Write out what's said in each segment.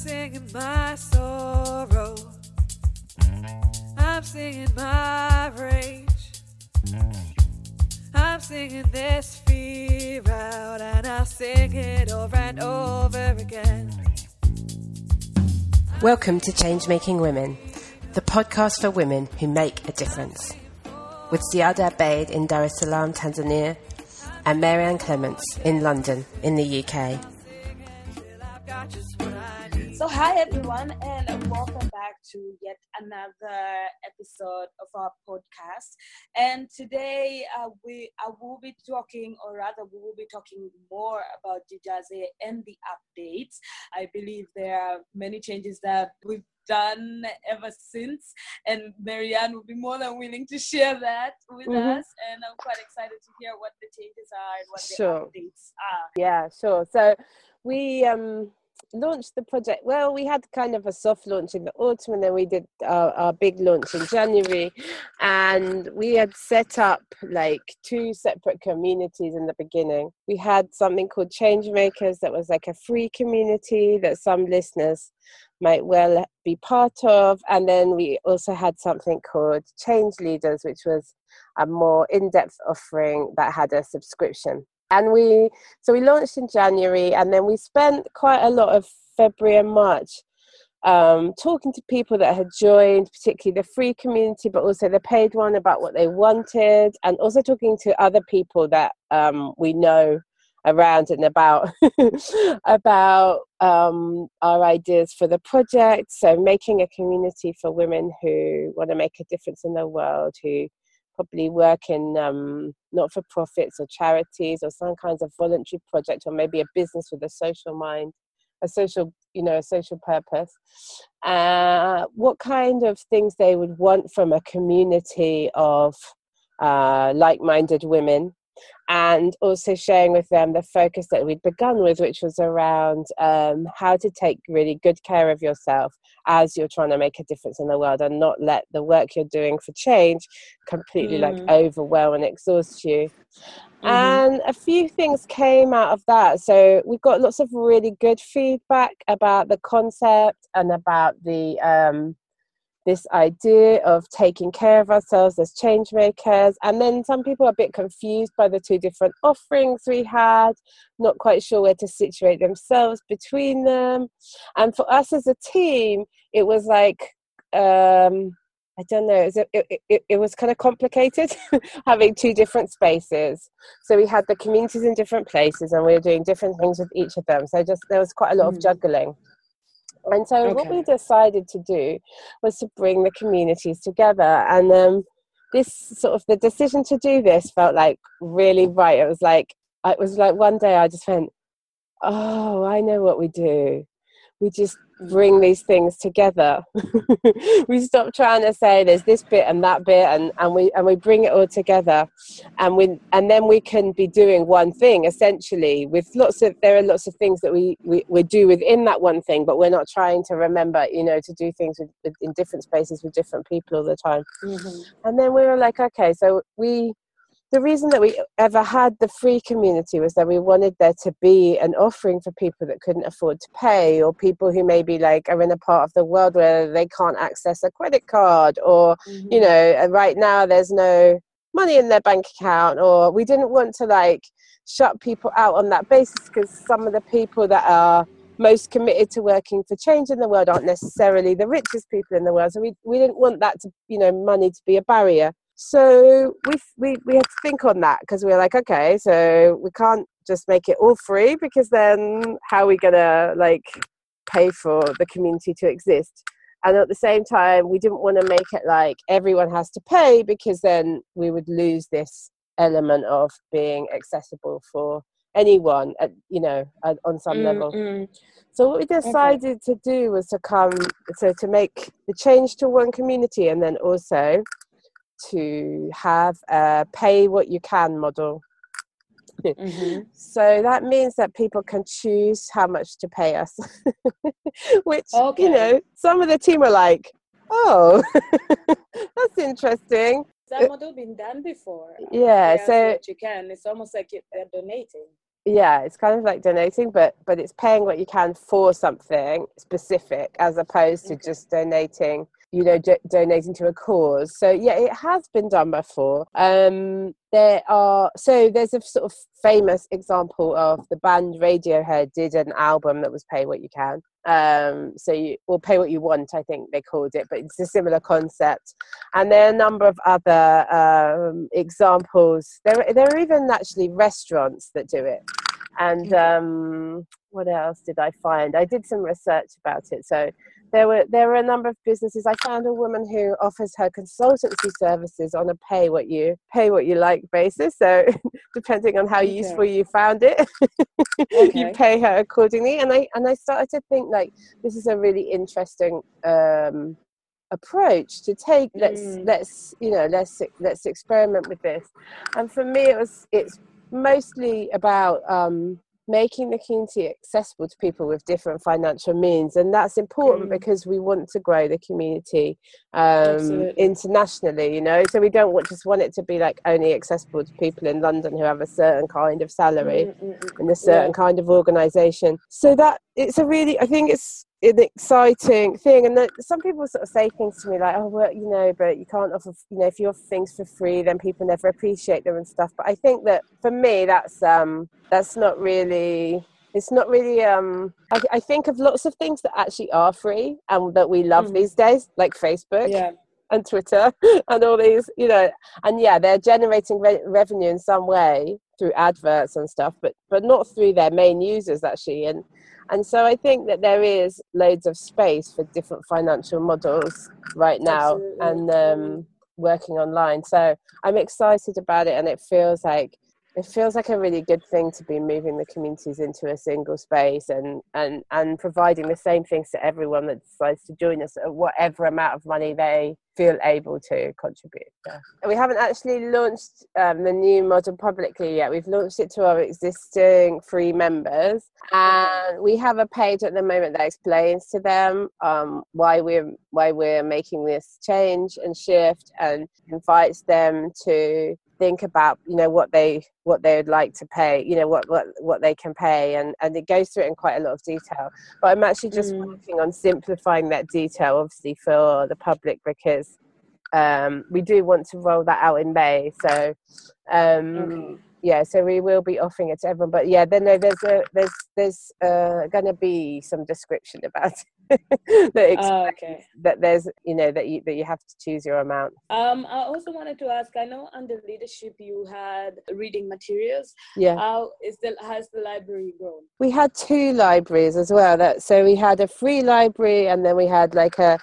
singing my sorrow. I'm singing my rage. I'm singing this fear out, and I'll sing it over and over again. Welcome to Change Making Women, the podcast for women who make a difference. With Ziada Abeid in Dar es Salaam, Tanzania, and Marianne Clements in London, in the UK. So, hi everyone, and welcome back to yet another episode of our podcast. And today, uh, we I will be talking, or rather, we will be talking more about Jijaze and the updates. I believe there are many changes that we've done ever since, and Marianne will be more than willing to share that with Mhm. us. And I'm quite excited to hear what the changes are and what the Sure. updates are. Yeah, sure. So we um launched the project. Well, we had kind of a soft launch in the autumn, and then we did our, our big launch in January. And we had set up like two separate communities in the beginning. We had something called Change Makers that was like a free community that some listeners might well be part of. And then we also had something called Change Leaders, which was a more in-depth offering that had a subscription and we so we launched in january and then we spent quite a lot of february and march um, talking to people that had joined particularly the free community but also the paid one about what they wanted and also talking to other people that um, we know around and about about um, our ideas for the project. So making a community for women who want to make a difference in the world who probably work in um, not for profits or charities or some kinds of voluntary project or maybe a business with a social mind a social you know a social purpose. Uh, what kind of things they would want from a community of uh, like-minded women and also sharing with them the focus that we'd begun with which was around um, how to take really good care of yourself as you're trying to make a difference in the world and not let the work you're doing for change completely like Mm. overwhelm and exhaust you Mhm. and a few things came out of that so we got lots of really good feedback about the concept and about the um, this idea of taking care of ourselves as change makers and then some people are a bit confused by the two different offerings we had not quite sure where to situate themselves between them and for us as a team it was like um I don't know. It, was- it, it, it was kind of complicated having two different spaces. So we had the communities in different places, and we were doing different things with each of them. So just there was quite a lot Mhm. of juggling. And so what we decided to do was to bring the communities together, and um, this sort of the decision to do this felt like really right. It was like it was like one day I just went, oh, I know what we do. We just bring these things together. we stop trying to say there's this bit and that bit and, and we and we bring it all together and we and then we can be doing one thing essentially with lots of there are lots of things that we, we, we do within that one thing but we're not trying to remember you know to do things with, with, in different spaces with different people all the time Mhm. and then we were like okay so we the reason that we ever had the free community was that we wanted there to be an offering for people that couldn't afford to pay or people who maybe like are in a part of the world where they can't access a credit card or Mhm. you know right now there's no money in their bank account or we didn't want to like shut people out on that basis because some of the people that are most committed to working for change in the world aren't necessarily the richest people in the world so we, we didn't want that to you know money to be a barrier so we we, we had to think on that because we were like okay so we can't just make it all free because then how are we gonna like pay for the community to exist? And at the same time we didn't want to make it like everyone has to pay because then we would lose this element of being accessible for anyone at you know at, on some Mm, level. mm. so what we decided to do was to come so to make the change to one community and then also to have a pay what you can model Mhm. so that means that people can choose how much to pay us which Okay. you know some of the team are like oh that's interesting That model been done before. Yeah, so- you can. It's almost like they're donating. yeah it's kind of like donating but but it's paying what you can for something specific as opposed to Okay. just donating you know do- donating to a cause. So yeah it has been done before. Um there are so there's a sort of famous example of the band radiohead did an album that was pay what you can. Um so you will pay what you want i think they called it but it's a similar concept. And there are a number of other um examples. There there are even actually restaurants that do it. And um what else did i find? I did some research about it. So there were there were a number of businesses. I found a woman who offers her consultancy services on a pay what you pay what you like basis. So depending on how Okay. useful you found it, Okay. you pay her accordingly. And I and I started to think like this is a really interesting um, approach to take. Let's Mm. let's you know let's let's experiment with this. And for me, it was it's mostly about um, making the community accessible to people with different financial means. And that's important Mm. because we want to grow the community um, internationally you know? So we don't want, just want it to be like only accessible to people in london who have a certain kind of salary Mm, mm, mm. in a certain kind of organization. So that it's a really i think it's an exciting thing and that some people sort of say things to me like oh well you know but you can't offer you know if you offer things for free then people never appreciate them and stuff but i think that for me that's um that's not really it's not really um I, I think of lots of things that actually are free and that we love Mhm. these days like facebook Yeah. and Twitter and all these, you know, and yeah, they're generating re- revenue in some way through adverts and stuff, but but not through their main users actually. And and so I think that there is loads of space for different financial models right now Absolutely. and um, working online. So I'm excited about it, and it feels like it feels like a really good thing to be moving the communities into a single space and and and providing the same things to everyone that decides to join us at whatever amount of money they feel able to contribute yeah. we haven't actually launched um, the new model publicly yet we've launched it to our existing free members and we have a page at the moment that explains to them um, why we're why we're making this change and shift and invites them to think about you know what they what they would like to pay you know what what what they can pay and and it goes through it in quite a lot of detail but i'm actually just Mm. working on simplifying that detail obviously for the public because um we do want to roll that out in may so um Okay. Yeah so we will be offering it to everyone but yeah then no, there's a there's there's uh gonna be some description about it that Ah, okay. that there's you know that you that you have to choose your amount Um, I also wanted to ask. I know under leadership you had reading materials. yeah How is the has the library grown? we had two libraries as well that so we had a free library and then we had like a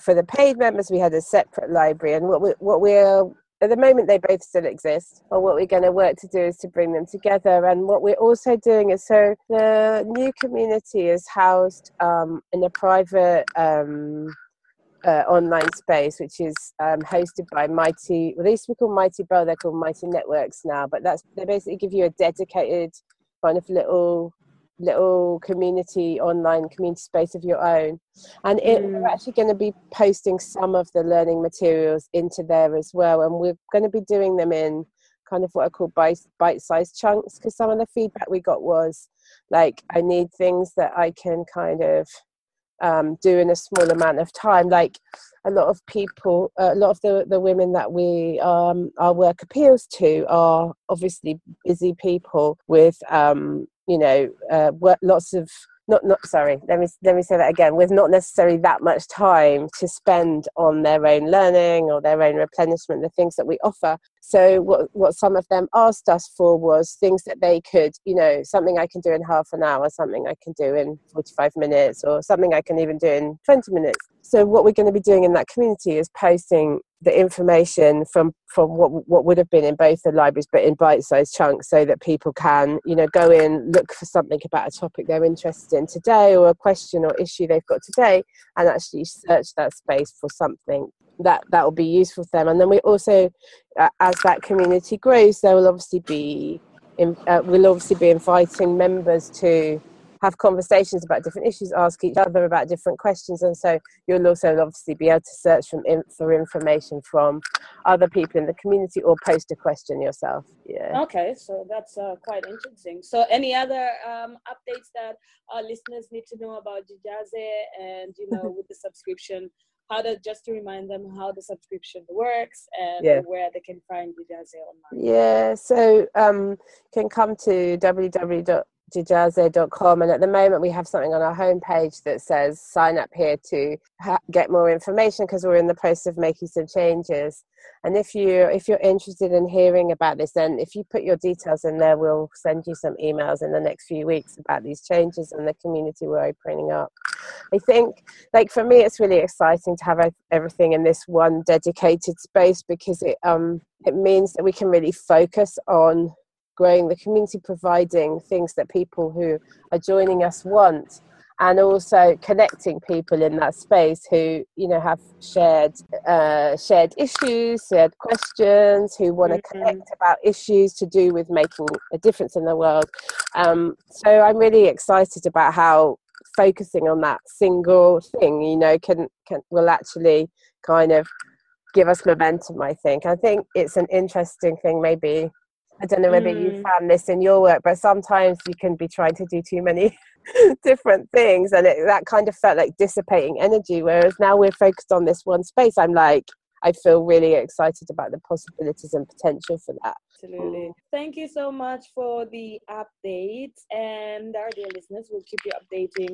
for the paid members we had a separate library and what we what we're at the moment they both still exist but what we're going to work to do is to bring them together. And what we're also doing is so the new community is housed um, in a private um, uh, online space which is um, hosted by mighty well they used to be called mighty bell they're called mighty networks now but that's they basically give you a dedicated kind of little little community online community space of your own. And it, we're Mm. actually going to be posting some of the learning materials into there as well. And we're going to be doing them in kind of what I call bite bite-sized chunks because some of the feedback we got was like I need things that I can kind of um, do in a small amount of time. Like a lot of people a lot of the, the women that we um, our work appeals to are obviously busy people with um, you know uh, lots of not not sorry let me let me say that again with not necessarily that much time to spend on their own learning or their own replenishment the things that we offer. So what what some of them asked us for was things that they could you know something i can do in half an hour something i can do in 45 minutes or something i can even do in 20 minutes. So what we're going to be doing in that community is posting the information from from what what would have been in both the libraries but in bite-sized chunks so that people can you know go in look for something about a topic they're interested in today or a question or issue they've got today and actually search that space for something that that will be useful for them. And then we also uh, as that community grows there will obviously be in, uh, we'll obviously be inviting members to have conversations about different issues, ask each other about different questions, and so you'll also obviously be able to search from in, for information from other people in the community or post a question yourself. Yeah. Okay, so that's uh, quite interesting. So, any other um, updates that our listeners need to know about Jijaze and you know with the subscription? How to just to remind them how the subscription works and Yeah. where they can find Jijaze online. Yeah, so um, you can come to www.jijaze.com and at the moment we have something on our homepage that says sign up here to ha- get more information because we're in the process of making some changes. And if you if you're interested in hearing about this, then if you put your details in there, we'll send you some emails in the next few weeks about these changes and the community we're opening up. I think, like for me, it's really exciting to have everything in this one dedicated space because it um it means that we can really focus on growing the community, providing things that people who are joining us want, and also connecting people in that space who you know have shared uh, shared issues, shared questions, who want to Mhm. connect about issues to do with making a difference in the world. Um, so I'm really excited about how focusing on that single thing, you know, can can will actually kind of give us momentum. I think. I think it's an interesting thing. Maybe I don't know whether you Mm. found this in your work, but sometimes you can be trying to do too many different things, and it, that kind of felt like dissipating energy. Whereas now we're focused on this one space, I'm like, I feel really excited about the possibilities and potential for that. Absolutely. Thank you so much for the update. And our dear listeners, we'll keep you updating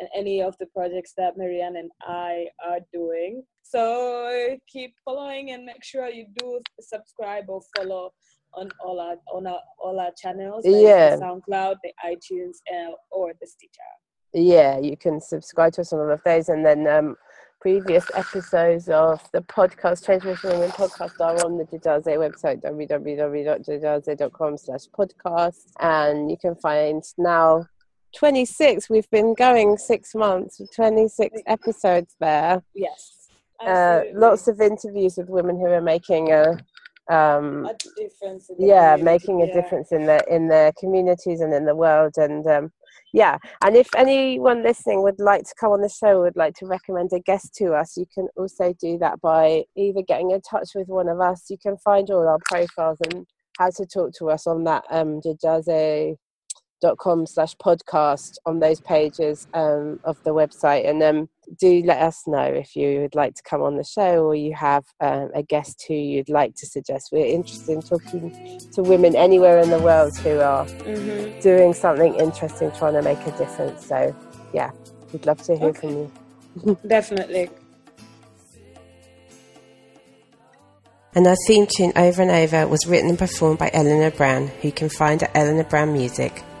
on any of the projects that Marianne and I are doing. So keep following and make sure you do subscribe or follow on all our on our all our channels. Yeah. The SoundCloud, the iTunes, uh, or the Stitcher. yeah, you can subscribe to us on all of those, and then um, previous episodes of the podcast Transmission Women podcast are on the Jijaze website www.jijaze.com slash podcast, and you can find now 26. We've been going six months, 26 episodes there. Yes. Uh, lots of interviews with women who are making a um, a difference. In the yeah community, making a yeah. difference in their in their communities and in the world and um yeah and if anyone listening would like to come on the show would like to recommend a guest to us you can also do that by either getting in touch with one of us you can find all our profiles and how to talk to us on that um jijaze.com slash podcast on those pages um, of the website and um, do let us know if you would like to come on the show or you have um, a guest who you'd like to suggest. We're interested in talking to women anywhere in the world who are Mhm. doing something interesting, trying to make a difference. So, yeah, we'd love to hear from you. Definitely. And our theme tune Over and Over was written and performed by Eleanor Brown, who you can find at